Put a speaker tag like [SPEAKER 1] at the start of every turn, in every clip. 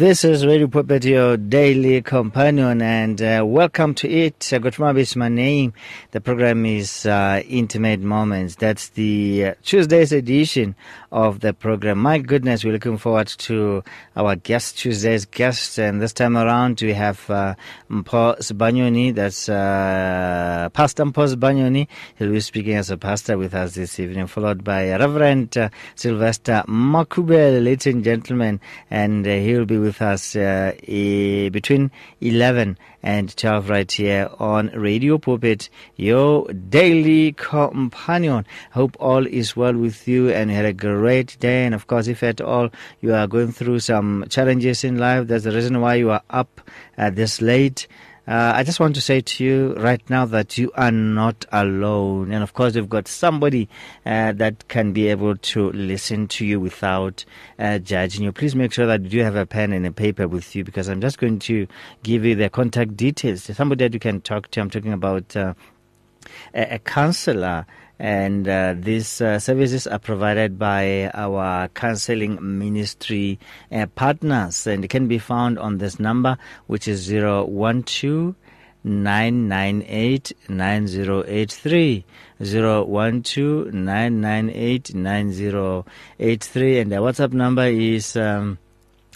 [SPEAKER 1] This is Radio Pulpit, your daily companion, and uh, welcome to it. Uh, Godfrey Moabi is my name. The program is uh, Intimate Moments. That's the uh, Tuesday's edition of the program. My goodness, we're looking forward to our guest, Tuesday's guest, and this time around we have uh, Mpho Sibanyoni, that's uh, Pastor Mpho Sibanyoni. He'll be speaking as a pastor with us this evening, followed by Reverend uh, Sylvester Makube, ladies and gentlemen, and uh, he'll be with us uh, between 11 and 12 right here on Radio Pulpit, your daily companion. Hope all is well with you and had a great day. And of course, if at all you are going through some challenges in life, that's the reason why you are up uh, this late. Uh, I just want to say to you right now that you are not alone. And of course, you've got somebody uh, that can be able to listen to you without uh, judging you. Please make sure that you have a pen and a paper with you because I'm just going to give you the contact details. Somebody that you can talk to. I'm talking about uh, a, a counselor and uh, these uh, services are provided by our counseling ministry uh, partners. And can be found on this number which is 012 998 9083 012 998 9083 and the WhatsApp number is um,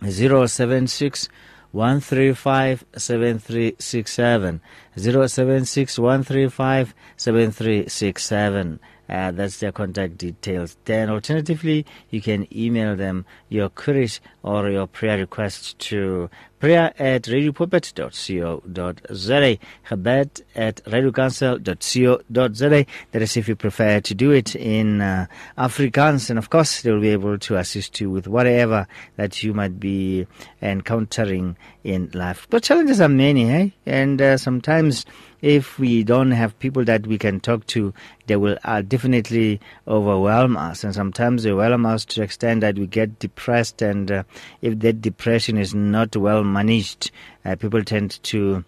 [SPEAKER 1] 076 135 7367 076 135 7367 uh, that's their contact details. Then, alternatively, you can email them your queries or your prayer request to prayer at radiopulpit.co.za, gebed at radiokansel.co.za. That is if you prefer to do it in uh, Afrikaans. And of course, they will be able to assist you with whatever that you might be encountering in life. But challenges are many, eh? And uh, sometimes if we don't have people that we can talk to, they will uh, definitely overwhelm us. And sometimes they overwhelm us to the extent that we get depressed. And uh, if that depression is not well managed, uh, people tend to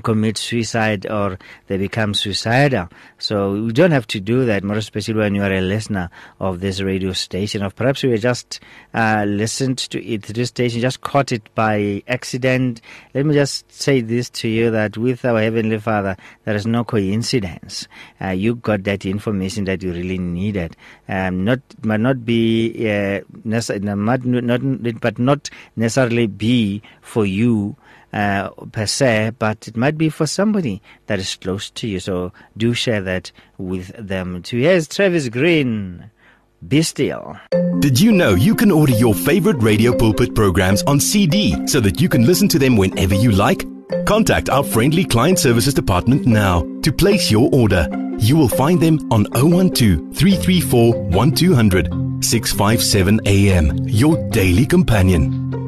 [SPEAKER 1] commit suicide or they become suicidal. So we don't have to do that, more especially when you are a listener of this radio station. Or perhaps we just uh, listened to it, this station, just caught it by accident. Let me just say this to you that with our Heavenly Father, there is no coincidence. Uh, you got that information that you really needed. Um, not might not be uh, necess- not, not, but not necessarily be for you uh, per se, but it might be for somebody that is close to you. So do share that with them too. Here's Travis Green. Be still.
[SPEAKER 2] Did you know you can order your favorite Radio Pulpit programs on CD so that you can listen to them whenever you like? Contact our friendly client services department now to place your order. You will find them on 012 334 1200 657 AM, your daily companion.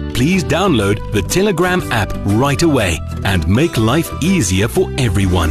[SPEAKER 2] Please download the Telegram app right away and make life easier for everyone.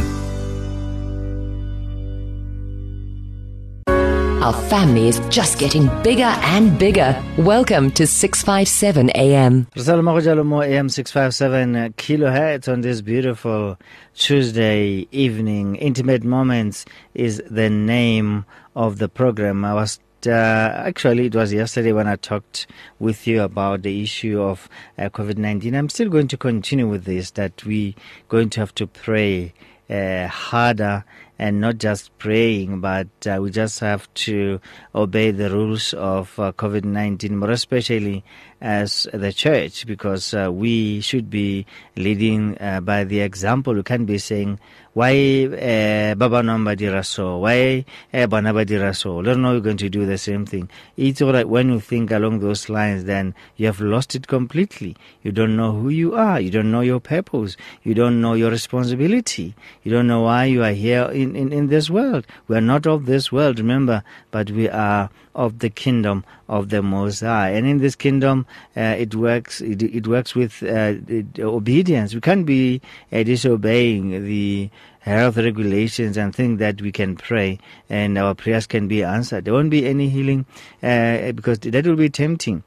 [SPEAKER 3] Our family is just getting bigger and bigger. Welcome to 657 AM.
[SPEAKER 1] Rizal Magojalomo AM 657 kilohertz on this beautiful Tuesday evening. Intimate Moments is the name of the program. I was uh, actually, it was yesterday when I talked with you about the issue of uh, COVID 19. I'm still going to continue with this, that we going to have to pray uh, harder and not just praying, but uh, we just have to obey the rules of uh, COVID 19, more especially as the church, because uh, we should be leading uh, by the example. We can't be saying, why uh, Baba Nomba dira so? Why uh, Banaba dira so? Let know you're going to do the same thing. It's all right when you think along those lines, then you have lost it completely. You don't know who you are. You don't know your purpose. You don't know your responsibility. You don't know why you are here in, in, in this world. We are not of this world, remember, but we are of the kingdom of the Most High. And in this kingdom, uh, it works. It, it works with uh, it, obedience. We can't be uh, disobeying the health regulations and think that we can pray and our prayers can be answered. There won't be any healing uh, because that will be tempting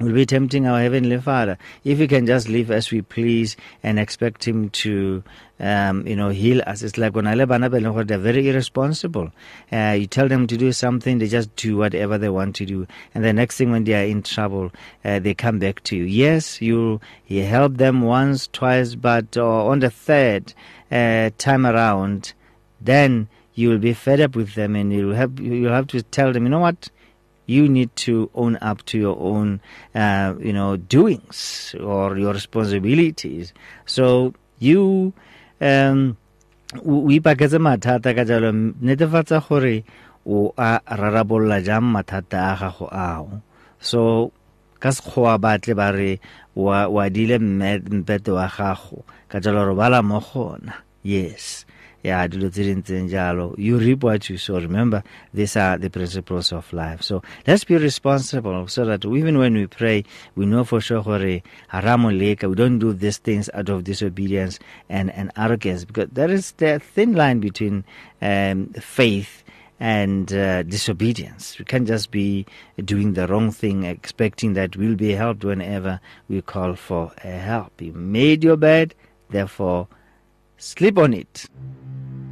[SPEAKER 1] will be tempting our Heavenly Father if we can just live as we please and expect Him to, um, you know, heal us. It's like when I live they're very irresponsible. Uh, you tell them to do something, they just do whatever they want to do. And the next thing when they are in trouble, uh, they come back to you. Yes, you, you help them once, twice, but uh, on the third uh, time around, then you will be fed up with them and you'll have, you'll have to tell them, you know what? You need to own up to your own, uh, you know, doings or your responsibilities. So you, um, o ipaketse mathata ka jalo. Netefatsa gore o a rarabolola jang mathata a gago ao. So ka sekgowa batle ba re wa dile mpete wa gago. Ka jalo re bala mo gona yes yeah, you reap what you sow. Remember, these are the principles of life. So let's be responsible so that even when we pray, we know for sure we don't do these things out of disobedience and, and arrogance because there is the thin line between um, faith and uh, disobedience. We can't just be doing the wrong thing, expecting that we'll be helped whenever we call for help. You made your bed, therefore sleep on it.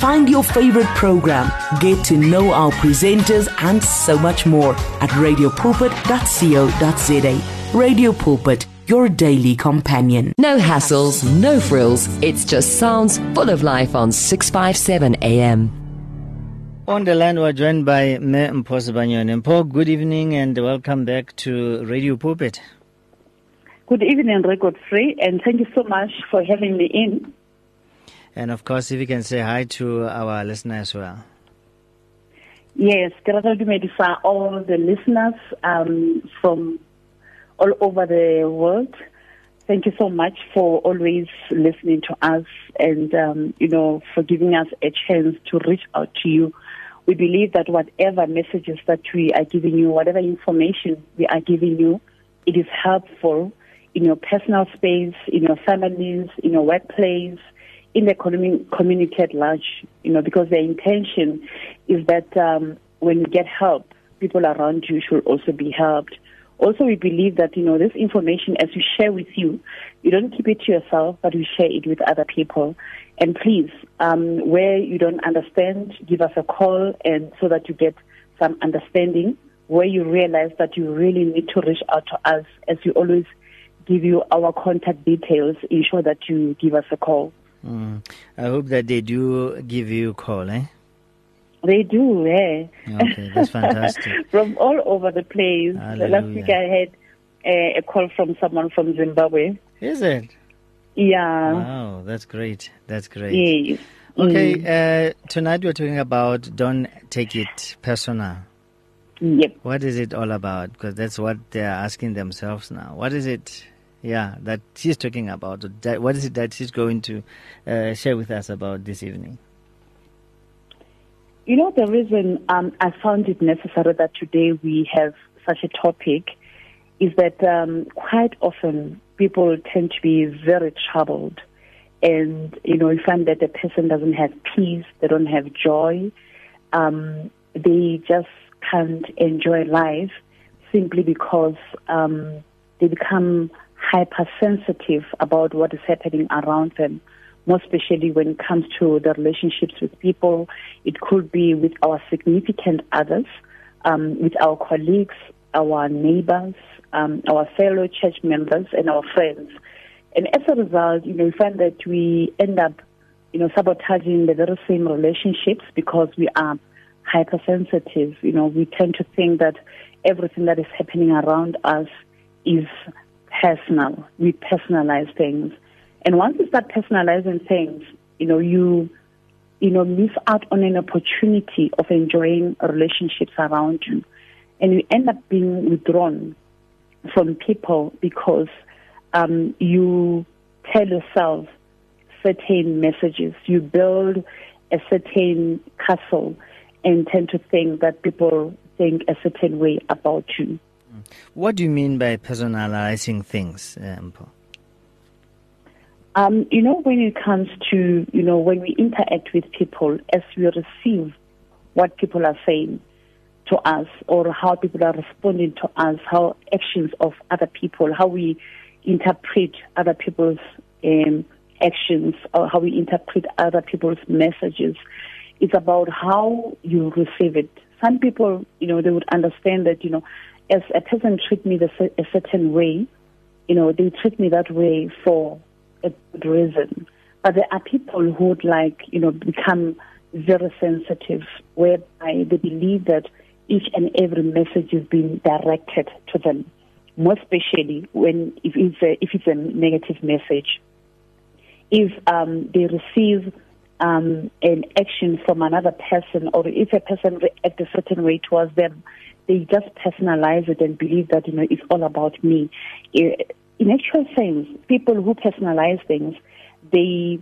[SPEAKER 4] Find your favorite program, get to know our presenters, and so much more at radiopulpit.co.za. Radio Pulpit, your daily companion.
[SPEAKER 3] No hassles, no frills. It's just sounds full of life on 657 AM.
[SPEAKER 1] On the line, we're joined by Me Mposi Mpo, good evening and welcome back to Radio Pulpit.
[SPEAKER 5] Good evening, Rra Godfrey, and thank you so much for having me in.
[SPEAKER 1] And of course, if you can say hi to our listeners as well.
[SPEAKER 5] Yes, ke rata dumedisa all the listeners um, from all over the world. Thank you so much for always listening to us and, um, you know, for giving us a chance to reach out to you. We believe that whatever messages that we are giving you, whatever information we are giving you, it is helpful in your personal space, in your families, in your workplace, in the community at large, you know, because the intention is that um, when you get help, people around you should also be helped. Also, we believe that, you know, this information, as we share with you, you don't keep it to yourself, but we share it with other people. And please, um, where you don't understand, give us a call and so that you get some understanding. Where you realize that you really need to reach out to us, as we always give you our contact details, ensure that you give us a call.
[SPEAKER 1] Mm. I hope that they do give you a call, eh?
[SPEAKER 5] They do, yeah.
[SPEAKER 1] Okay, that's fantastic.
[SPEAKER 5] from all over the place.
[SPEAKER 1] Hallelujah.
[SPEAKER 5] Last week I had a, a call from someone from Zimbabwe.
[SPEAKER 1] Is it?
[SPEAKER 5] Yeah.
[SPEAKER 1] Wow, that's great. That's great.
[SPEAKER 5] Yes.
[SPEAKER 1] Okay, mm. uh, tonight we're talking about don't take it personal.
[SPEAKER 5] Yep.
[SPEAKER 1] What is it all about? Because that's what they're asking themselves now. What is it yeah, that she's talking about. What is it that she's going to uh, share with us about this evening?
[SPEAKER 5] You know, the reason um, I found it necessary that today we have such a topic is that um, quite often people tend to be very troubled. And, you know, you find that the person doesn't have peace, they don't have joy, um, they just can't enjoy life simply because um, they become hypersensitive about what is happening around them, more especially when it comes to the relationships with people. It could be with our significant others, um, with our colleagues, our neighbors, um, our fellow church members, and our friends. And as a result, you know, we find that we end up, you know, sabotaging the very same relationships because we are hypersensitive. You know, we tend to think that everything that is happening around us is personal. We personalize things. And once you start personalizing things, you know, you you know, miss out on an opportunity of enjoying relationships around you. And you end up being withdrawn from people because um, you tell yourself certain messages. You build a certain castle and tend to think that people think a certain way about you.
[SPEAKER 1] What do you mean by personalizing things, um,
[SPEAKER 5] um, you know, when it comes to, you know, when we interact with people, as we receive what people are saying to us or how people are responding to us, how actions of other people, how we interpret other people's um, actions or how we interpret other people's messages, it's about how you receive it. Some people, you know, they would understand that, you know, as a person treat me the, a certain way, you know, they treat me that way for a good reason. But there are people who would like, you know, become very sensitive, whereby they believe that each and every message is being directed to them, more especially when if it's a, if it's a negative message. If um, they receive um, an action from another person, or if a person reacts a certain way towards them, they just personalize it and believe that you know it's all about me. In actual sense, people who personalize things, they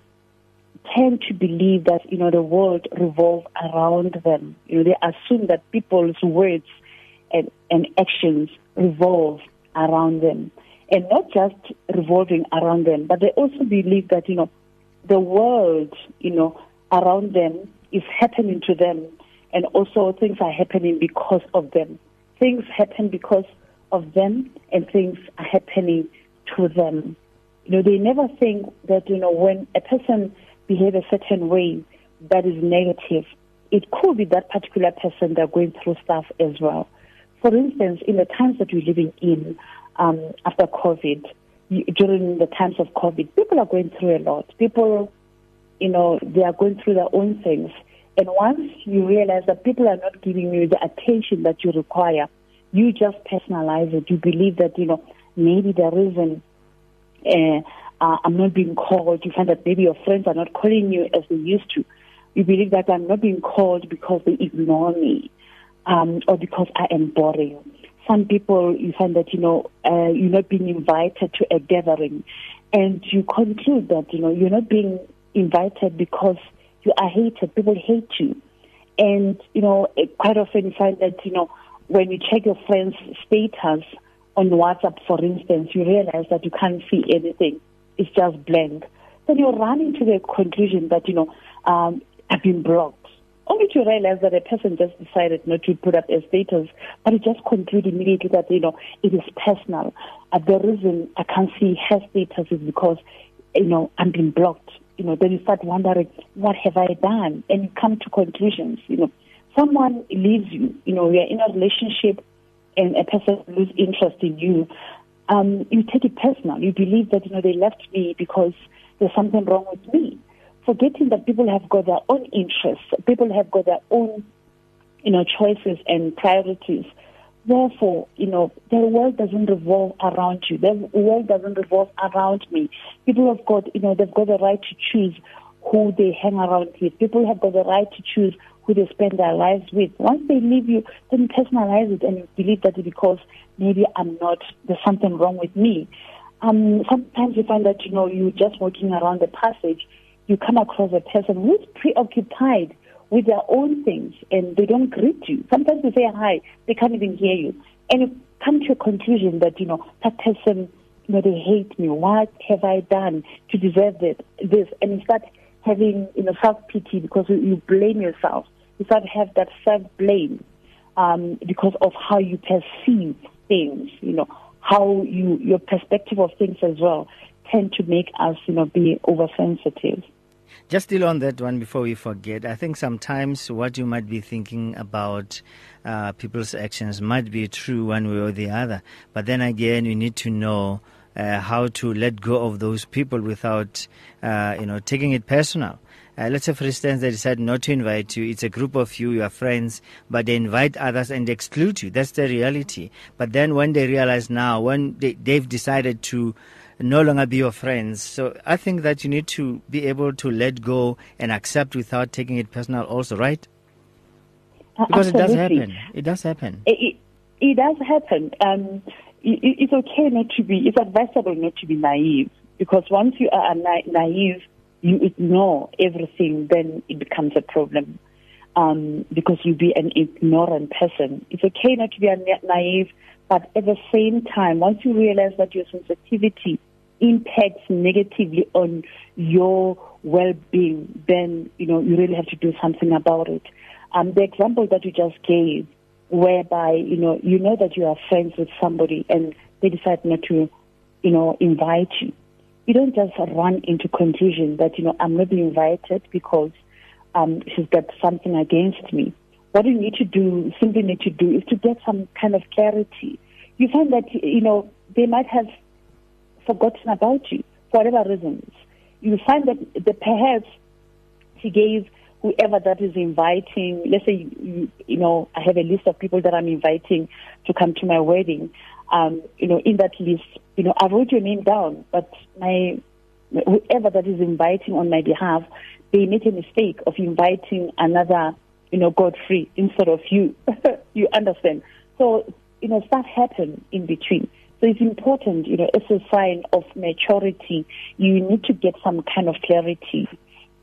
[SPEAKER 5] tend to believe that you know the world revolves around them. You know they assume that people's words and, and actions revolve around them, and not just revolving around them, but they also believe that you know the world, you know, around them is happening to them and also things are happening because of them. Things happen because of them and things are happening to them. You know, they never think that, you know, when a person behaves a certain way that is negative, it could be that particular person they're going through stuff as well. For instance, in the times that we're living in um, after COVID, during the times of COVID, people are going through a lot. People, you know, they are going through their own things. And once you realize that people are not giving you the attention that you require, you just personalize it. You believe that, you know, maybe the reason uh, uh, I'm not being called, you find that maybe your friends are not calling you as they used to. You believe that I'm not being called because they ignore me um, or because I am boring some people you find that you know uh, you're not being invited to a gathering, and you conclude that you know you're not being invited because you are hated. People hate you, and you know quite often you find that you know when you check your friends' status on WhatsApp, for instance, you realize that you can't see anything. It's just blank. Then you run into the conclusion that you know um, I've been blocked only to realize that a person just decided not to put up a status, but it just concluded immediately that, you know, it is personal. Uh, the reason I can't see her status is because, you know, I'm being blocked. You know, then you start wondering, what have I done? And you come to conclusions, you know. Someone leaves you, you know, you're in a relationship and a person loses interest in you. Um, you take it personal. You believe that, you know, they left me because there's something wrong with me forgetting that people have got their own interests, people have got their own, you know, choices and priorities. Therefore, you know, the world doesn't revolve around you. The world doesn't revolve around me. People have got, you know, they've got the right to choose who they hang around with. People have got the right to choose who they spend their lives with. Once they leave you, then personalize it and believe that because maybe I'm not, there's something wrong with me. Um, sometimes you find that, you know, you're just walking around the passage you come across a person who's preoccupied with their own things and they don't greet you. Sometimes they say hi, they can't even hear you. And you come to a conclusion that, you know, that person, you know, they hate me. What have I done to deserve this? this? And you start having, you know, self-pity because you blame yourself. You start to have that self-blame um, because of how you perceive things, you know, how you your perspective of things as well tend to make us, you know, be oversensitive.
[SPEAKER 1] Just still on that one before we forget, I think sometimes what you might be thinking about uh, people's actions might be true one way or the other. But then again, you need to know uh, how to let go of those people without, uh, you know, taking it personal. Uh, let's say, for instance, they decide not to invite you. It's a group of you, your friends, but they invite others and exclude you. That's the reality. But then when they realize now, when they, they've decided to no longer be your friends. So I think that you need to be able to let go and accept without taking it personal also, right? Because
[SPEAKER 5] Absolutely.
[SPEAKER 1] it does happen. It does happen.
[SPEAKER 5] It, it, it does happen. Um, it, it's okay not to be, it's advisable not to be naive because once you are na- naive, you ignore everything, then it becomes a problem um, because you be an ignorant person. It's okay not to be naive, but at the same time, once you realize that your sensitivity impacts negatively on your well-being, then you know you really have to do something about it. Um, the example that you just gave, whereby you know you know that you are friends with somebody and they decide not to, you know, invite you. You don't just run into confusion that you know I'm not being invited because um, she's got something against me. What you need to do, simply need to do, is to get some kind of clarity. You find that you know they might have forgotten about you for whatever reasons. You find that the, perhaps she gave whoever that is inviting, let's say, you, you, know, I have a list of people that I'm inviting to come to my wedding. Um, you know, in that list, you know, I wrote your name down, but my, whoever that is inviting on my behalf, they made a mistake of inviting another, you know, Godfrey instead of you. you understand? So, you know, stuff happened in between. So it's important, you know, as a sign of maturity, you need to get some kind of clarity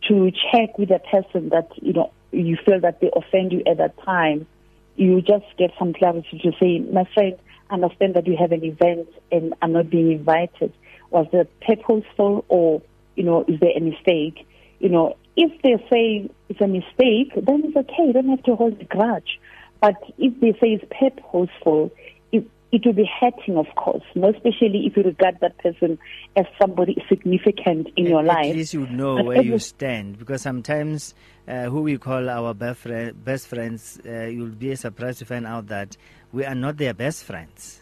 [SPEAKER 5] to check with the person that, you know, you feel that they offend you at that time. You just get some clarity to say, my friend, I understand that you have an event and I'm not being invited. Was it purposeful or, you know, is there a mistake? You know, if they say it's a mistake, then it's okay. You don't have to hold a grudge. But if they say it's purposeful, it, will be hurting, of course, most especially if you regard that person as somebody significant in
[SPEAKER 1] at,
[SPEAKER 5] your life.
[SPEAKER 1] At least you know
[SPEAKER 5] But
[SPEAKER 1] where you stand because sometimes uh, who we call our best, friend, best friends, uh, you'll be surprised to find out that we are not their best friends.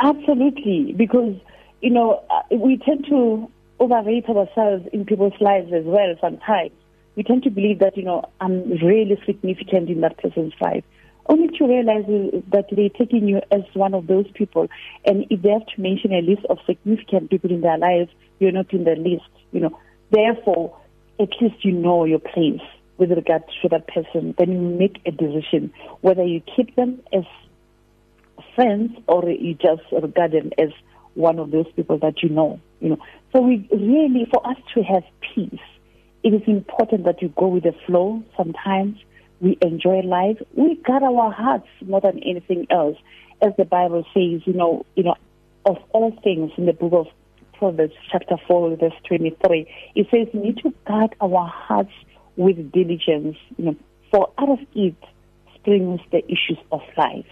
[SPEAKER 5] Absolutely, because you know uh, we tend to overrate ourselves in people's lives as well. Sometimes we tend to believe that you know I'm really significant in that person's life, only to realize that they're taking you as one of those people. And if they have to mention a list of significant people in their lives, you're not in the list. You know, therefore, at least you know your place with regard to that person. Then you make a decision whether you keep them as friends or you just regard them as one of those people that you know. You know, so we really, for us to have peace, it is important that you go with the flow. Sometimes we enjoy life. We guard our hearts more than anything else, as the Bible says. You know, you know, of all things in the book of Proverbs, chapter four, verse twenty-three, it says we need to guard our hearts with diligence. You know, for out of it springs the issues of life.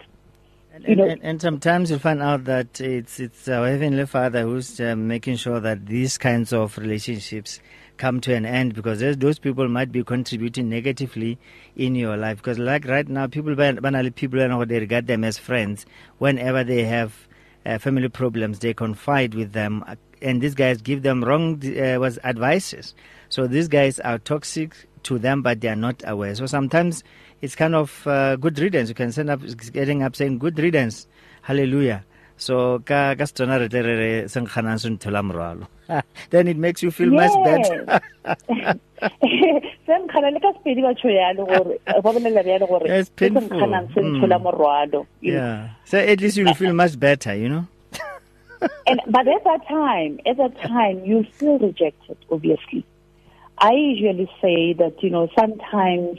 [SPEAKER 1] And,
[SPEAKER 5] You know-
[SPEAKER 1] and, and sometimes you find out that it's it's our heavenly Father who's uh, making sure that these kinds of relationships come to an end because those people might be contributing negatively in your life. Because like right now, people ban- banally people they regard them as friends. Whenever they have uh, family problems, they confide with them, uh, and these guys give them wrong uh, was advices. So these guys are toxic to them, but they are not aware. So sometimes it's kind of uh, good riddance. You can send up getting up saying good riddance, hallelujah. So ka ka tsona re tle re re se nkganang se nthola morwalo. then it makes you feel much better.
[SPEAKER 5] se nkgana le ka sepedi ba tsho yalo gore ba bolela bjalo gore
[SPEAKER 1] Yeah, it's
[SPEAKER 5] se se
[SPEAKER 1] painful.
[SPEAKER 5] se
[SPEAKER 1] Mm.
[SPEAKER 5] morwalo
[SPEAKER 1] yeah. So at least you'll feel much better, you know.
[SPEAKER 5] and but at that time at that time you feel rejected obviously i usually say that you know sometimes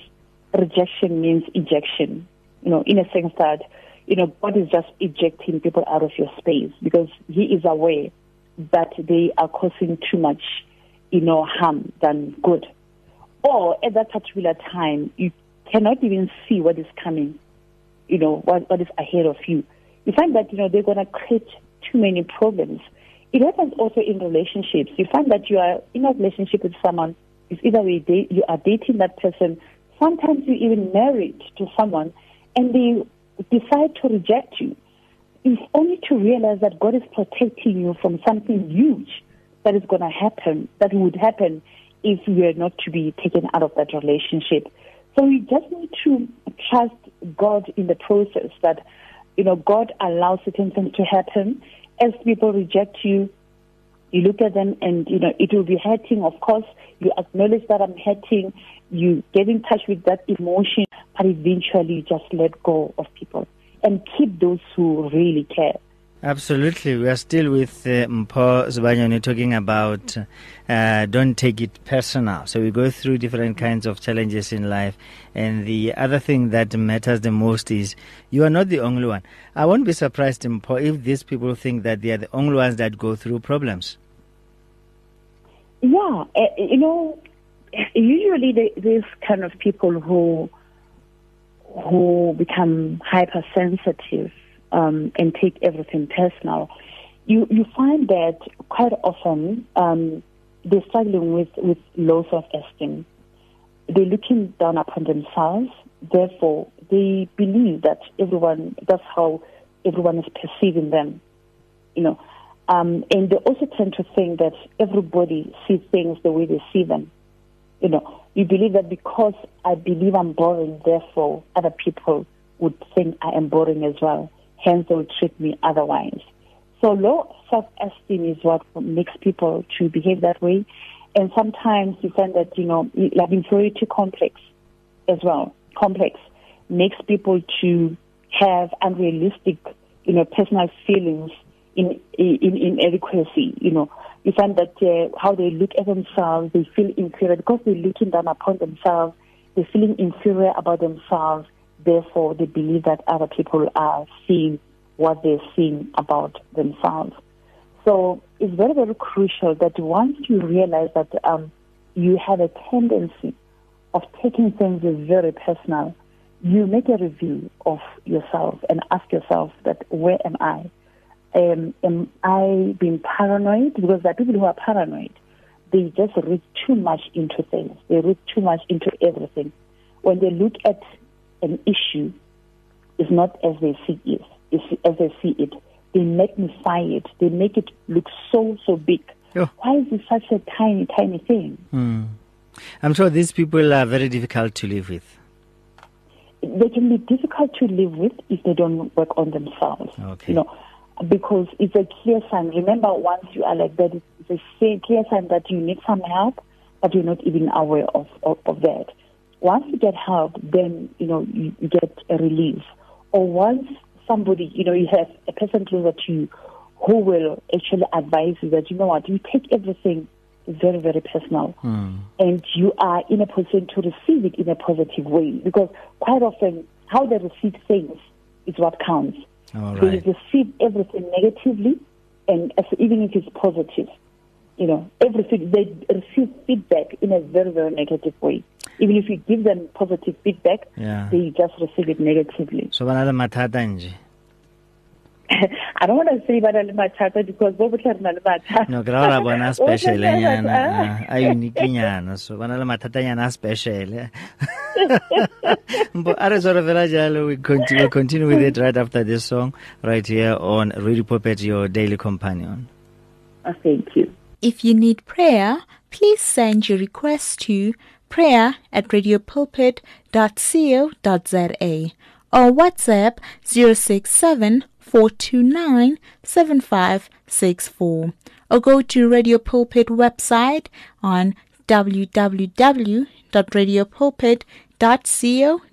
[SPEAKER 5] rejection means ejection you know in a sense that you know god is just ejecting people out of your space because he is aware that they are causing too much you know harm than good or at that particular time you cannot even see what is coming you know what, what is ahead of you you find that, you know, they're going to create too many problems. It happens also in relationships. You find that you are in a relationship with someone, it's either way you are dating that person, sometimes you're even married to someone, and they decide to reject you. is only to realize that God is protecting you from something huge that is going to happen, that would happen if you are not to be taken out of that relationship. So we just need to trust God in the process that, you know, God allows certain things to happen. As people reject you, you look at them and, you know, it will be hurting. Of course, you acknowledge that I'm hurting. You get in touch with that emotion, but eventually you just let go of people and keep those who really care.
[SPEAKER 1] Absolutely. We are still with uh, Mpho Sibanyoni talking about uh, don't take it personal. So we go through different kinds of challenges in life. And the other thing that matters the most is you are not the only one. I won't be surprised, Mpho, if these people think that they are the only ones that go through problems.
[SPEAKER 5] Yeah. Uh, you know, usually these kind of people who who become hypersensitive um, and take everything personal, you you find that quite often um, they're struggling with with low self esteem. They're looking down upon themselves. Therefore, they believe that everyone that's how everyone is perceiving them. You know, um, and they also tend to think that everybody sees things the way they see them. You know, you believe that because I believe I'm boring, therefore other people would think I am boring as well hence they will treat me otherwise. So low self-esteem is what makes people to behave that way. And sometimes you find that, you know, like inferiority complex as well, complex, makes people to have unrealistic, you know, personal feelings in, in, inadequacy, you know. You find that uh, how they look at themselves, they feel inferior because they're looking down upon themselves, they're feeling inferior about themselves, Therefore, they believe that other people are seeing what they're seeing about themselves. So it's very, very crucial that once you realize that um, you have a tendency of taking things very personal, you make a review of yourself and ask yourself that where am I? Um, am I being paranoid? Because there are people who are paranoid. They just read too much into things. They read too much into everything. When they look at an issue it's not as they see it, as they see it. They magnify it. They make it look so so big. Oh. Why is it such a tiny tiny thing?
[SPEAKER 1] Hmm. I'm sure these people are very difficult to live with.
[SPEAKER 5] They can be difficult to live with if they don't work on themselves.
[SPEAKER 1] Okay.
[SPEAKER 5] You know, because it's a clear sign. Remember, once you are like that, it's a clear sign that you need some help, but you're not even aware of, of, of that. Once you get help, then you know you, you get a relief. Or once somebody, you know, you have a person closer to you who will actually advise you that you know what, you take everything very, very personal,
[SPEAKER 1] mm.
[SPEAKER 5] and you are in a position to receive it in a positive way. Because quite often, how they receive things is what counts.
[SPEAKER 1] All
[SPEAKER 5] They
[SPEAKER 1] right.
[SPEAKER 5] receive everything negatively, and even if it's positive, you know, everything they receive feedback in a very, very negative way. Even if you give them positive feedback,
[SPEAKER 1] Yeah.
[SPEAKER 5] they just receive it negatively.
[SPEAKER 1] So bana le mathata nje.
[SPEAKER 5] I don't want to say ba na le mathata because bo botlhe re na le mathata.
[SPEAKER 1] No, ke ra ra bona special
[SPEAKER 5] re na
[SPEAKER 1] nyana, a unique nyana. So bana le mathata nyana a special. But are sort of jalo we continue, we'll continue with it right after this song right here on Radio Pulpit your daily companion.
[SPEAKER 5] Ah, Thank you.
[SPEAKER 6] If you need prayer, please send your request to prayer at radiopulpit.co.za or WhatsApp 067 429 7564 or go to Radio Pulpit website on www.radiopulpit.co.za.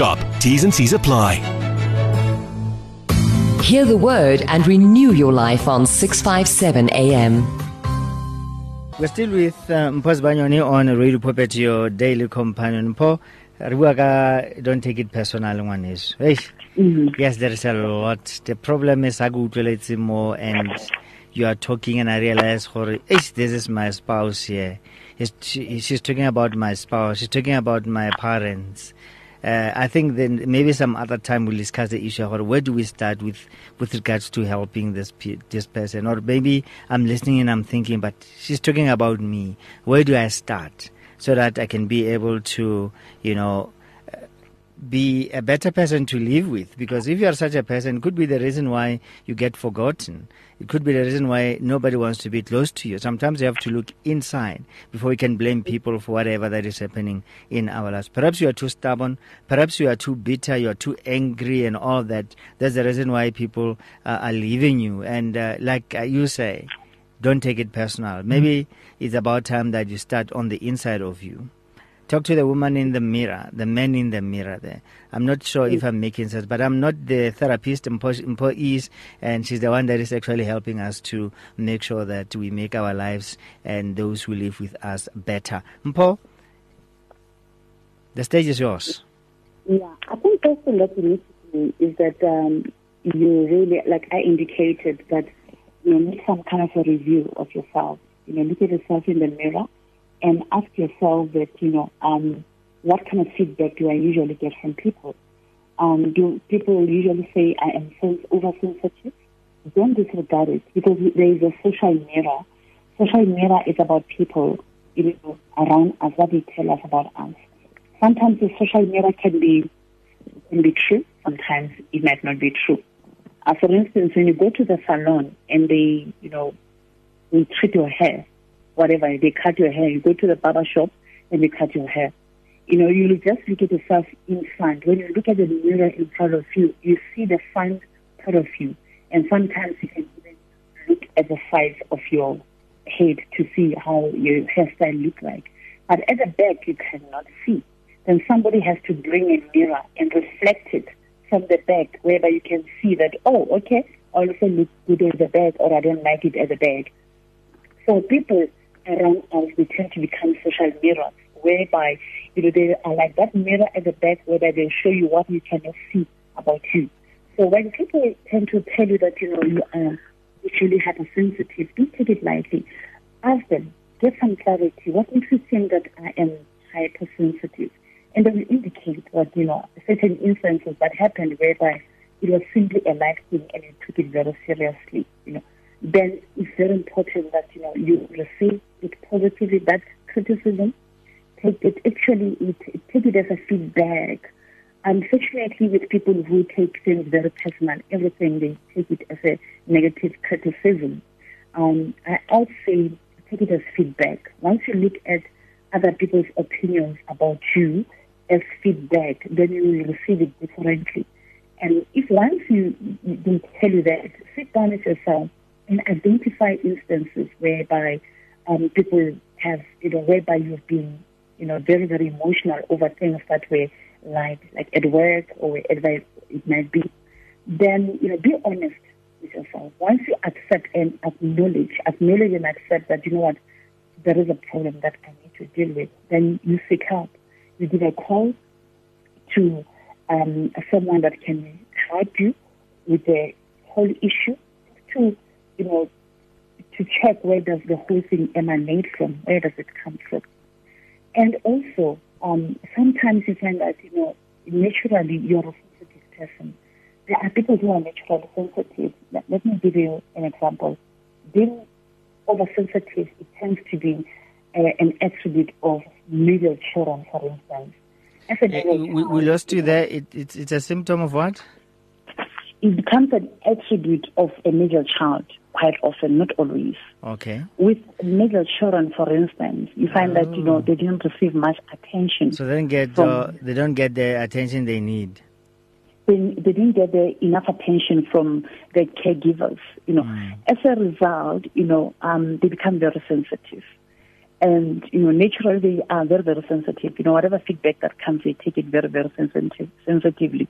[SPEAKER 2] T's and C's apply.
[SPEAKER 3] Hear the word and renew your life on 657 AM.
[SPEAKER 1] We're still with uh, Mpho Sibanyoni on Radio Pulpit, your daily companion. Mpho, re don't take it personal ngwaneso. Hey. Yes, there is a lot. The problem is I go to utlweletse more and you are talking and I realize gore this is my spouse here. He's, she's talking about my spouse. She's talking about my parents. Uh, I think then maybe some other time we'll discuss the issue of where do we start with with regards to helping this this person, or maybe I'm listening and I'm thinking, but she's talking about me. Where do I start so that I can be able to, you know, be a better person to live with? Because if you are such a person, it could be the reason why you get forgotten. It could be the reason why nobody wants to be close to you. Sometimes you have to look inside before we can blame people for whatever that is happening in our lives. Perhaps you are too stubborn. Perhaps you are too bitter. You are too angry and all that. That's the reason why people uh, are leaving you. And uh, like uh, you say, don't take it personal. Maybe it's about time that you start on the inside of you. Talk to the woman in the mirror, the man in the mirror there. I'm not sure if I'm making sense, but I'm not the therapist. Mpho and she's the one that is actually helping us to make sure that we make our lives and those who live with us better. Mpho, the stage is yours.
[SPEAKER 5] Yeah, I think also what you need to do is that um, you really, like I indicated, that you need some kind of a review of yourself. You know, look at yourself in the mirror and ask yourself that, you know, um, what kind of feedback do I usually get from people? Um, do people usually say I am sens- oversensitive? Don't disregard it because there is a social mirror. Social mirror is about people, you know, around us, what they tell us about us. Sometimes the social mirror can be can be true. Sometimes it might not be true. Uh, for instance, when you go to the salon and they, you know, they treat your hair, whatever, they cut your hair. You go to the barber shop and they cut your hair. You know, you just look at yourself in front. When you look at the mirror in front of you, you see the front part of you. And sometimes you can even look at the size of your head to see how your hairstyle look like. But at the back, you cannot see. Then somebody has to bring a mirror and reflect it from the back, whereby you can see that, oh, okay, I also look good at the back, or I don't like it at the back. So people around us, they tend to become social mirrors, whereby you know they are like that mirror at the back, whereby they show you what you cannot see about you. So when people tend to tell you that you know you are usually hypersensitive, don't take it lightly. Ask them, get some clarity. What makes you think that I am hypersensitive? And then indicate what you know certain instances that happened whereby it was simply a life thing and you took it very seriously. You know, then it's very important that you know you receive it positively. That criticism, take it actually it, take it as a feedback. Unfortunately, with people who take things very personal, everything they take it as a negative criticism. Um, I say take it as feedback. Once you look at other people's opinions about you as feedback, then you will receive it differently. And if once you they tell you that, sit down with yourself and identify instances whereby um, people have, you know, whereby you've been, you know, very, very emotional over things that were like, like at work or wherever it might be. Then, you know, be honest with yourself. Once you accept and acknowledge, acknowledge and accept that, you know what, there is a problem that I need to deal with, then you seek help. You give a call to um, someone that can help you with the whole issue to, you know, to check where does the whole thing emanate from, where does it come from. And also, um, sometimes you find that, you know, naturally you're a sensitive person. There are people who are naturally sensitive. Let, me give you an example. Being oversensitive, it tends to be uh, an attribute of middle children, for instance.
[SPEAKER 1] Uh, we, we lost you there. It, it's, it's a symptom of what?
[SPEAKER 5] it becomes an attribute of a middle child quite often, not always.
[SPEAKER 1] Okay.
[SPEAKER 5] With middle children, for instance, you find that you know they didn't receive much attention.
[SPEAKER 1] Oh. So they don't get
[SPEAKER 5] From-
[SPEAKER 1] uh, they don't get the attention they need.
[SPEAKER 5] they, they didn't get the, enough attention from the caregivers. You know, as a result, you know, um, they become very sensitive, and you know, naturally they are very very sensitive. You know, whatever feedback that comes, they take it very very sensitive, sensitively.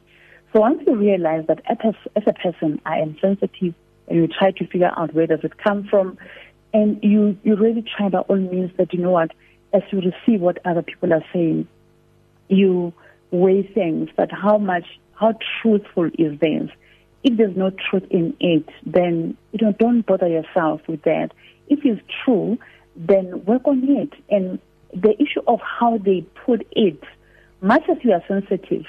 [SPEAKER 5] So once you realize that as, as a person I am sensitive and you try to figure out where does it come from and you, you really try by all means that you know what, as you receive what other people are saying, you weigh things, but how much, how truthful is this? If there's no truth in it, then you know don't bother yourself with that. If it's true, then work on it. And the issue of how they put it, much as you are sensitive,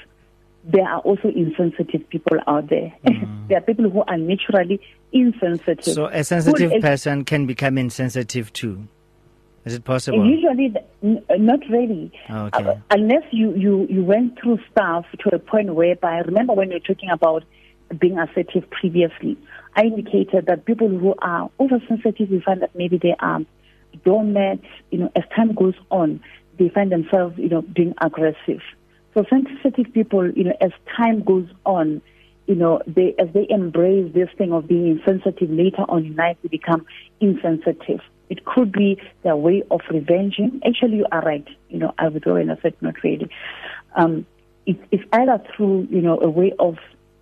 [SPEAKER 5] there are also insensitive people out there. Mm. there are people who are naturally insensitive.
[SPEAKER 1] So a sensitive who, person can become insensitive too. Is it possible?
[SPEAKER 5] Usually, not really.
[SPEAKER 1] Okay. Uh,
[SPEAKER 5] unless you, you, you went through stuff to a point whereby, remember when you were talking about being assertive previously, I indicated that people who are oversensitive, you find that maybe they are doormats, you know, as time goes on, they find themselves, you know, being aggressive. So sensitive people, you know, as time goes on, you know, they as they embrace this thing of being insensitive later on in life, they become insensitive. It could be their way of revenging. Actually, you are right. You know, I would go and I said not really. Um, it, it's either through, you know, a way of,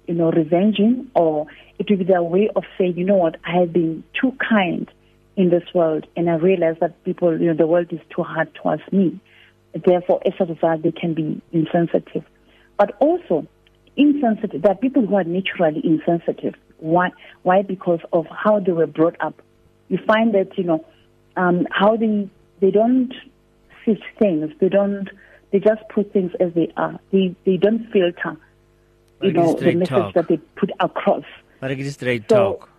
[SPEAKER 5] you know, revenging or it will be their way of saying, you know what, I have been too kind in this world and I realize that people, you know, the world is too hard towards me. Therefore, as a result, they can be insensitive. But also, insensitive, there are people who are naturally insensitive. Why? Why? Because of how they were brought up. You find that, you know, um, how they, they don't sift things. They don't, they just put things as they are. They, they don't filter, you know, the message talk. that they put across.
[SPEAKER 1] But it is straight so, talk.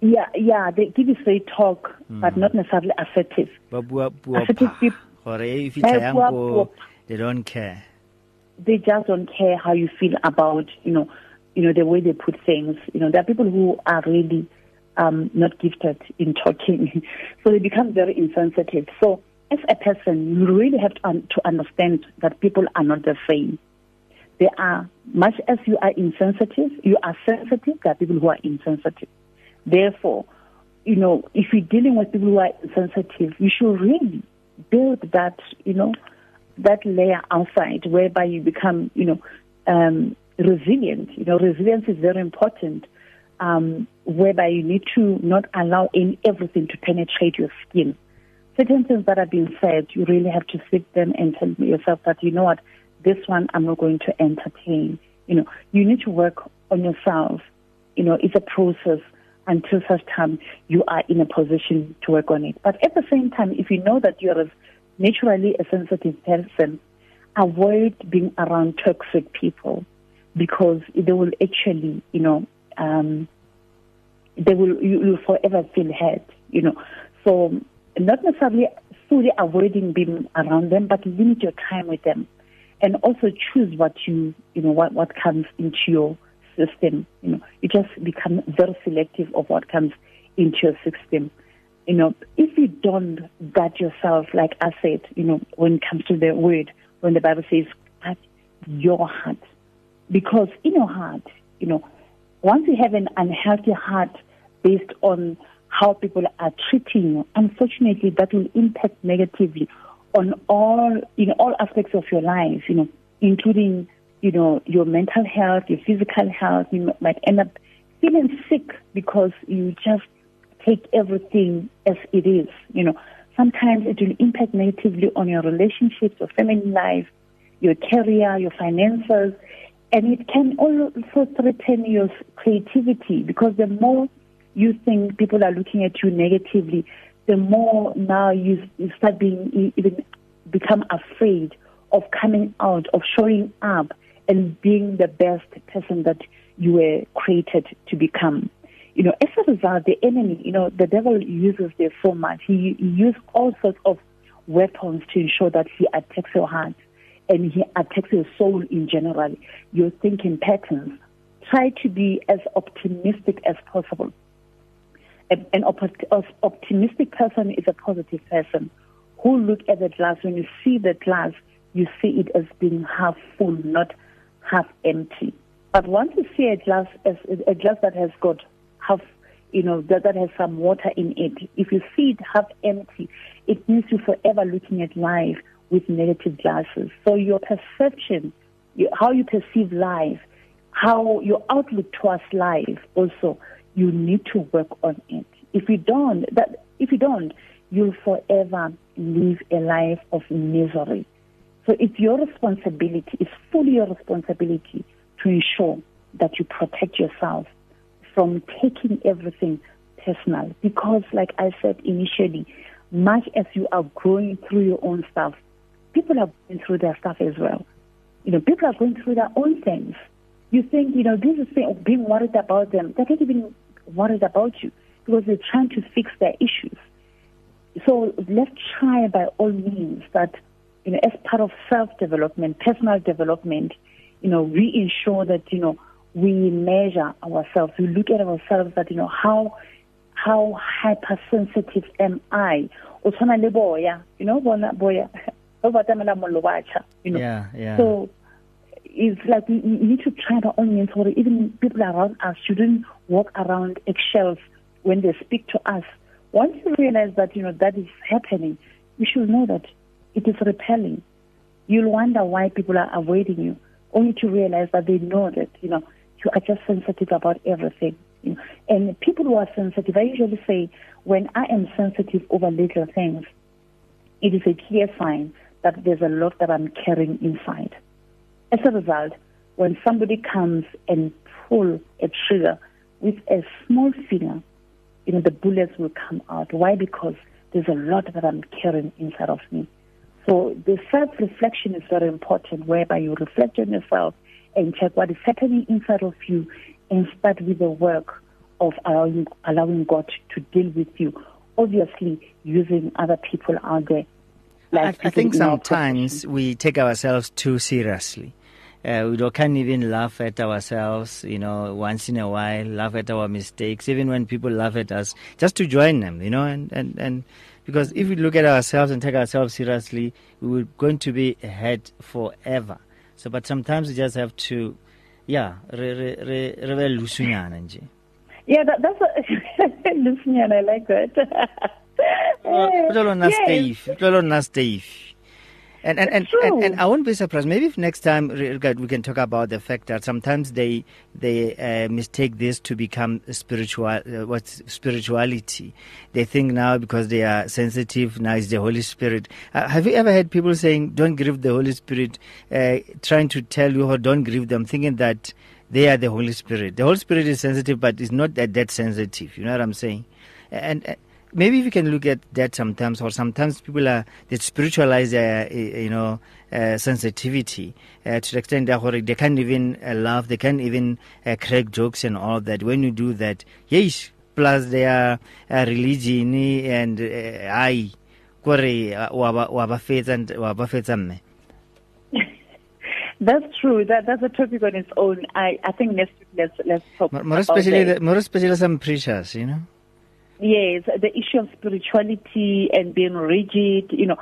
[SPEAKER 5] Yeah, yeah, they give you straight talk, mm. but not necessarily assertive.
[SPEAKER 1] Assertive people or if it's a young they don't care.
[SPEAKER 5] They just don't care how you feel about, you know, you know, the way they put things. You know, there are people who are really um, not gifted in talking, so they become very insensitive. So, as a person, you really have to, um, to understand that people are not the same. they are, much as you are insensitive, you are sensitive, there are people who are insensitive. Therefore, you know, if you're dealing with people who are insensitive, you should really build that, you know, that layer outside whereby you become, you know, um, resilient. You know, resilience is very important. Um, whereby you need to not allow in everything to penetrate your skin. Certain things that are being said, you really have to sit them and tell yourself that you know what, this one I'm not going to entertain. You know, you need to work on yourself. You know, it's a process until such time you are in a position to work on it. But at the same time, if you know that you are naturally a sensitive person, avoid being around toxic people because they will actually, you know, um, they will you will forever feel hurt, you know. So not necessarily fully avoiding being around them, but limit your time with them, and also choose what you you know what what comes into your system. You know, you just become very selective of what comes into your system. You know, if you don't guard yourself, like I said, you know, when it comes to the word, when the Bible says, guard your heart. Because in your heart, you know, once you have an unhealthy heart based on how people are treating you, unfortunately, that will impact negatively on all, in all aspects of your life, you know, including you know, your mental health, your physical health. You might end up feeling sick because you just take everything as it is. You know, sometimes it will impact negatively on your relationships, your family life, your career, your finances, and it can also threaten your creativity because the more you think people are looking at you negatively, the more now you, you start being you even become afraid of coming out, of showing up, and being the best person that you were created to become. You know, as a result, the enemy, you know, the devil uses so much. He, he uses all sorts of weapons to ensure that he attacks your heart and he attacks your soul in general, your thinking patterns. Try to be as optimistic as possible. An optimistic person is a positive person who look at the glass. When you see the glass, you see it as being half full, not half empty. But once you see a glass a glass that has got half, you know, that, that has some water in it, if you see it half empty, it means you're forever looking at life with negative glasses. So your perception, how you perceive life, how your outlook towards life also you need to work on it. If you don't, that if you don't, you'll forever live a life of misery. So it's your responsibility, it's fully your responsibility to ensure that you protect yourself from taking everything personal. Because, like I said initially, much as you are going through your own stuff, people are going through their stuff as well. You know, people are going through their own things. You think, you know, this is thing being worried about them. They're not even worried about you because they're trying to fix their issues. So let's try by all means that, you know, as part of self-development, personal development, you know, we ensure that, you know, we measure ourselves. We look at ourselves that, you know, how how hypersensitive am I? O tshwana le boya, you know, bona boya. You know.
[SPEAKER 1] Yeah, yeah.
[SPEAKER 5] So it's like you, you need to try by all means or even people around us shouldn't walk around eggshells when they speak to us. Once you realize that, you know, that is happening, you should know that it is repelling. You'll wonder why people are avoiding you, only to realize that they know that, you know, you are just sensitive about everything. You know. And people who are sensitive, I usually say, when I am sensitive over little things, it is a clear sign that there's a lot that I'm carrying inside. As a result, when somebody comes and pull a trigger with a small finger, you know, the bullets will come out. Why? Because there's a lot that I'm carrying inside of me. So the self-reflection is very important, whereby you reflect on yourself and check what is happening inside of you and start with the work of allowing, allowing God to deal with you. Obviously, using other people out there.
[SPEAKER 1] Like I, I think sometimes we take ourselves too seriously. Uh, we don't, can't even laugh at ourselves, you know, once in a while, laugh at our mistakes, even when people laugh at us, just to join them, you know, and, and, and because if we look at ourselves and take ourselves seriously, we're going to be ahead forever. So, but sometimes we just have to, yeah, re, re, re, re,
[SPEAKER 5] Yeah, that, that's a, I like that.
[SPEAKER 1] Uh, yes. Steve. And and and, and, and I won't be surprised. Maybe if next time we can talk about the fact that sometimes they they uh, mistake this to become spiritual. Uh, what's spirituality? They think now because they are sensitive now is the Holy Spirit. Uh, have you ever had people saying, "Don't grieve the Holy Spirit," uh, trying to tell you, "Or don't grieve them," thinking that they are the Holy Spirit. The Holy Spirit is sensitive, but it's not that that sensitive. You know what I'm saying? And maybe if you can look at that sometimes, or sometimes people are they spiritualize their you know uh, sensitivity uh, to the extent that they can't even uh, laugh, they can't even uh, crack jokes and all that. When you do that, yes, plus their uh, religion and uh, I,
[SPEAKER 5] That's true. That that's a topic on its own. I, I think next week let's let's talk more,
[SPEAKER 1] more especially the, more especially some preachers, you know.
[SPEAKER 5] Yes, the issue of spirituality and being rigid, you know.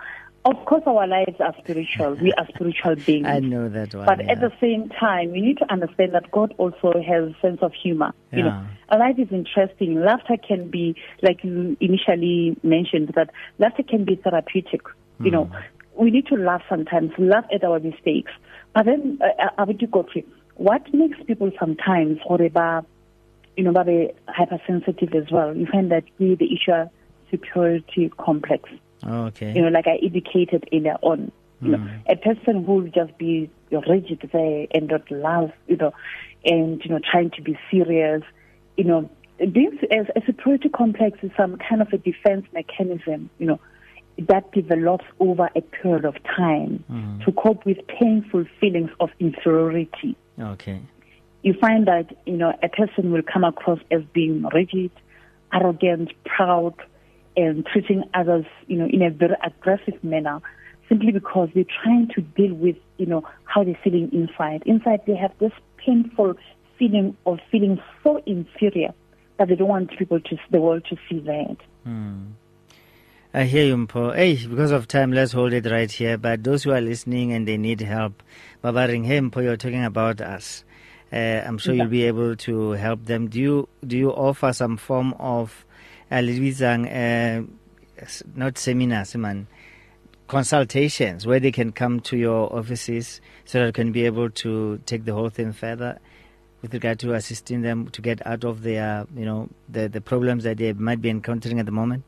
[SPEAKER 5] Of course, our lives are spiritual. We are spiritual beings.
[SPEAKER 1] I know that one.
[SPEAKER 5] But
[SPEAKER 1] yeah.
[SPEAKER 5] at the same time, we need to understand that God also has a sense of humor.
[SPEAKER 1] Yeah.
[SPEAKER 5] You know, life is interesting. Laughter can be, like you initially mentioned, that laughter can be therapeutic. Mm. You know, hmm. we need to laugh sometimes, laugh at our mistakes. But then, uh, I would go to what makes people sometimes horrible you know, very hypersensitive as well. You find that we the issue superiority complex.
[SPEAKER 1] Oh, okay.
[SPEAKER 5] You know, like I indicated earlier on. You know, hmm. a person who will just be rigid there and not love, you know, and you know, trying to be serious, you know, being as a superiority complex is some kind of a defense mechanism, you know, that develops over a period of time
[SPEAKER 1] mm.
[SPEAKER 5] to cope with painful feelings of inferiority.
[SPEAKER 1] Okay
[SPEAKER 5] you find that you know a person will come across as being rigid, arrogant, proud, and treating others you know in a very aggressive manner, simply because they're trying to deal with you know how they're feeling inside. Inside they have this painful feeling of feeling so inferior that they don't want people to the world to see that.
[SPEAKER 1] Hmm. I hear you, Mpho. Hey, because of time, let's hold it right here. But those who are listening and they need help, Baba Ring, hey, Mpho, you're talking about us. Uh, I'm sure yeah. you'll be able to help them. Do you do you offer some form of uh, uh, not seminars, man, consultations where they can come to your offices so that you can be able to take the whole thing further? with regard to assisting them to get out of their, you know, the, the problems that they might be encountering at the moment?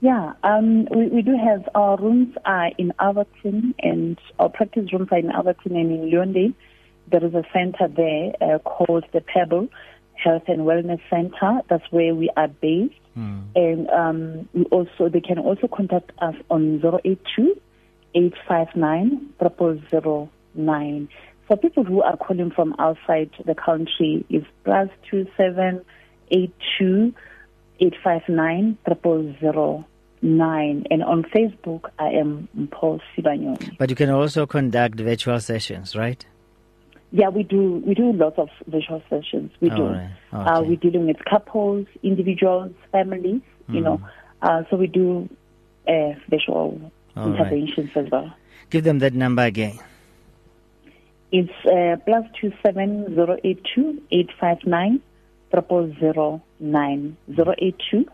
[SPEAKER 5] Yeah, um, we, we do have our rooms are in Alberton and our practice rooms are in Alberton and in Leondale. There is a center there uh, called the Pebble Health and Wellness Center. That's where we are based.
[SPEAKER 1] Hmm.
[SPEAKER 5] And um, we also they can also contact us on 082 859 0009. For people who are calling from outside the country, it's plus two seven eight two eight five nine triple zero nine. And on Facebook, I am Paul Sibanyoni.
[SPEAKER 1] But you can also conduct virtual sessions, right?
[SPEAKER 5] Yeah, we do. We do lots of visual sessions. We do.
[SPEAKER 1] All right.
[SPEAKER 5] Uh,
[SPEAKER 1] Okay.
[SPEAKER 5] we're dealing with couples, individuals, families. You know, uh, so we do uh, visual.
[SPEAKER 1] All right.
[SPEAKER 5] interventions as well.
[SPEAKER 1] Give them that number again.
[SPEAKER 5] It's uh, plus two seven zero eight two eight five nine triple zero nine zero eight two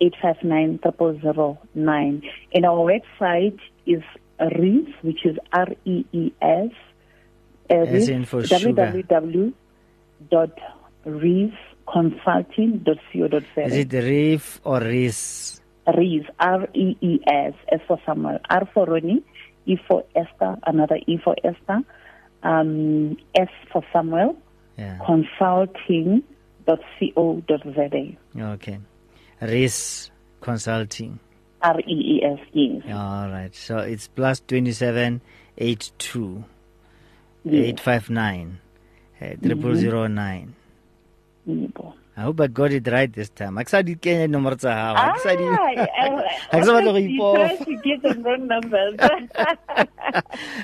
[SPEAKER 5] eight five nine triple zero nine. And our website is REES, which is R E E S. Uh,
[SPEAKER 1] As in for sugar.
[SPEAKER 5] www dot reesconsulting.co.za.
[SPEAKER 1] Is it Reef or Reese?
[SPEAKER 5] Rees, R E E S, S for Samuel, R for Ronnie, E for Esther, another E for Esther, um, S for Samuel,
[SPEAKER 1] Yeah.
[SPEAKER 5] consulting.co.za.
[SPEAKER 1] Okay. Rees Consulting.
[SPEAKER 5] R E E S, yes.
[SPEAKER 1] All right. So it's plus 27 82
[SPEAKER 5] yes.
[SPEAKER 1] 859 uh, triple zero nine. I hope I got it right this time. Ak sa di kenya nomoro tsa gago.
[SPEAKER 5] Ah,
[SPEAKER 1] Ak sa di-
[SPEAKER 5] I,
[SPEAKER 1] Ha ke sa batla go
[SPEAKER 5] you
[SPEAKER 1] ipofa.
[SPEAKER 5] to get the wrong numbers.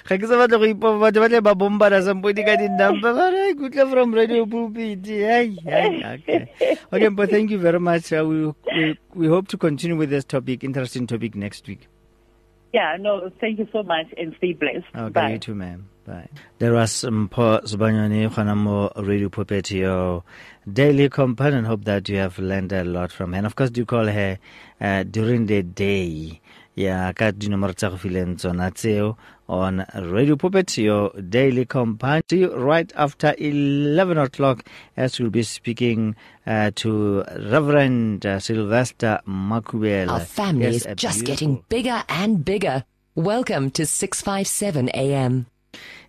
[SPEAKER 1] ga ke sa batla go ipofa batho ba tle ba bombara sampodi ka di-number bara ke utlwa from radio pulpit okay okay but thank you very much uh, we, we, we hope to continue with this topic interesting topic next week
[SPEAKER 5] yeah, no, thank you so much and stay blessed.
[SPEAKER 1] Okay,
[SPEAKER 5] Bye.
[SPEAKER 1] you too, ma'am. There was Mpho Sibanyoni Khanamo Radio Pulpit, your daily companion. Hope that you have learned a lot from her. And of course, do call her uh, during the day. Yeah, ka dinomoro tsa go fileng tsona tseo on Radio Pulpit, your daily companion. See you right after 11 o'clock as we'll be speaking uh, to Reverend uh, Sylvester Makubela.
[SPEAKER 3] Our family
[SPEAKER 1] Yes,
[SPEAKER 3] is just
[SPEAKER 1] beautiful-
[SPEAKER 3] getting bigger and bigger. Welcome to 657 AM.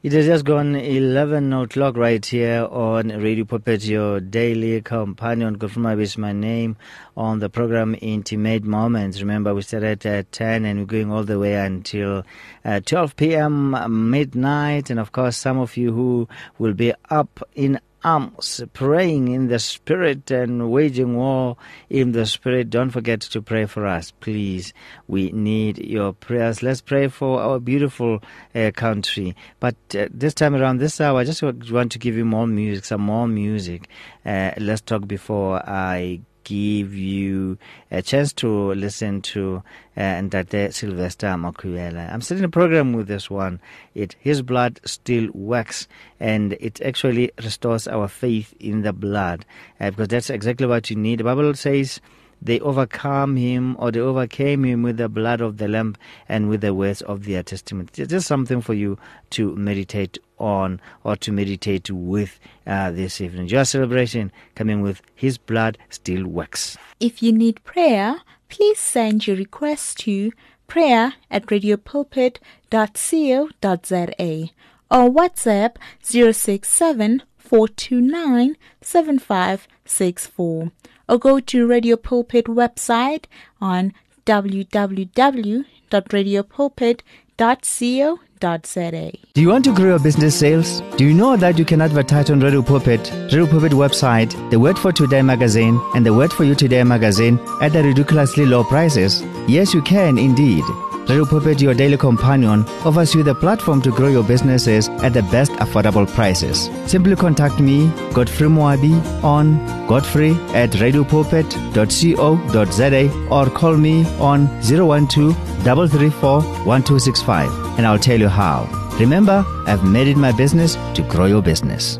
[SPEAKER 1] It has just gone 11 o'clock right here on Radio Pulpit, your daily companion. Kufuma is my name on the program Intimate Moments. Remember, we started at 10 and we're going all the way until uh, 12 p.m. midnight. And of course, some of you who will be up in arms, praying in the spirit and waging war in the spirit. Don't forget to pray for us, please. We need your prayers. Let's pray for our beautiful uh, country. But uh, this time around, this hour, I just want to give you more music, some more music. Uh, let's talk before I give you a chance to listen to uh, Ndate Sylvester Makuela. I'm starting a program with this one. It His blood still works, and it actually restores our faith in the blood, uh, because that's exactly what you need. The Bible says they overcome him or they overcame him with the blood of the lamb and with the words of their testimony. Just something for you to meditate on or to meditate with uh, this evening. Your celebration coming with His blood still works.
[SPEAKER 6] If you need prayer, please send your request to prayer at radiopulpit.co.za or WhatsApp 067 429 7564 or go to Radio Pulpit website on www.radiopulpit.co.za.
[SPEAKER 1] Do you want to grow your business sales? Do you know that you can advertise on Radio Pulpit, Radio Pulpit website, the Word for Today magazine, and the Word for You Today magazine at the ridiculously low prices? Yes, you can indeed. Radio Pulpit, your daily companion, offers you the platform to grow your businesses at the best affordable prices. Simply contact me, Godfrey Moabi, on godfrey at radiopulpit.co.za or call me on 012 334 1265 and I'll tell you how. Remember, I've made it my business to grow your business.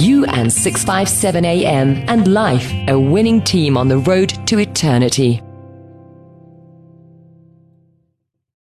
[SPEAKER 3] You and 657 AM and life, a winning team on the road to eternity.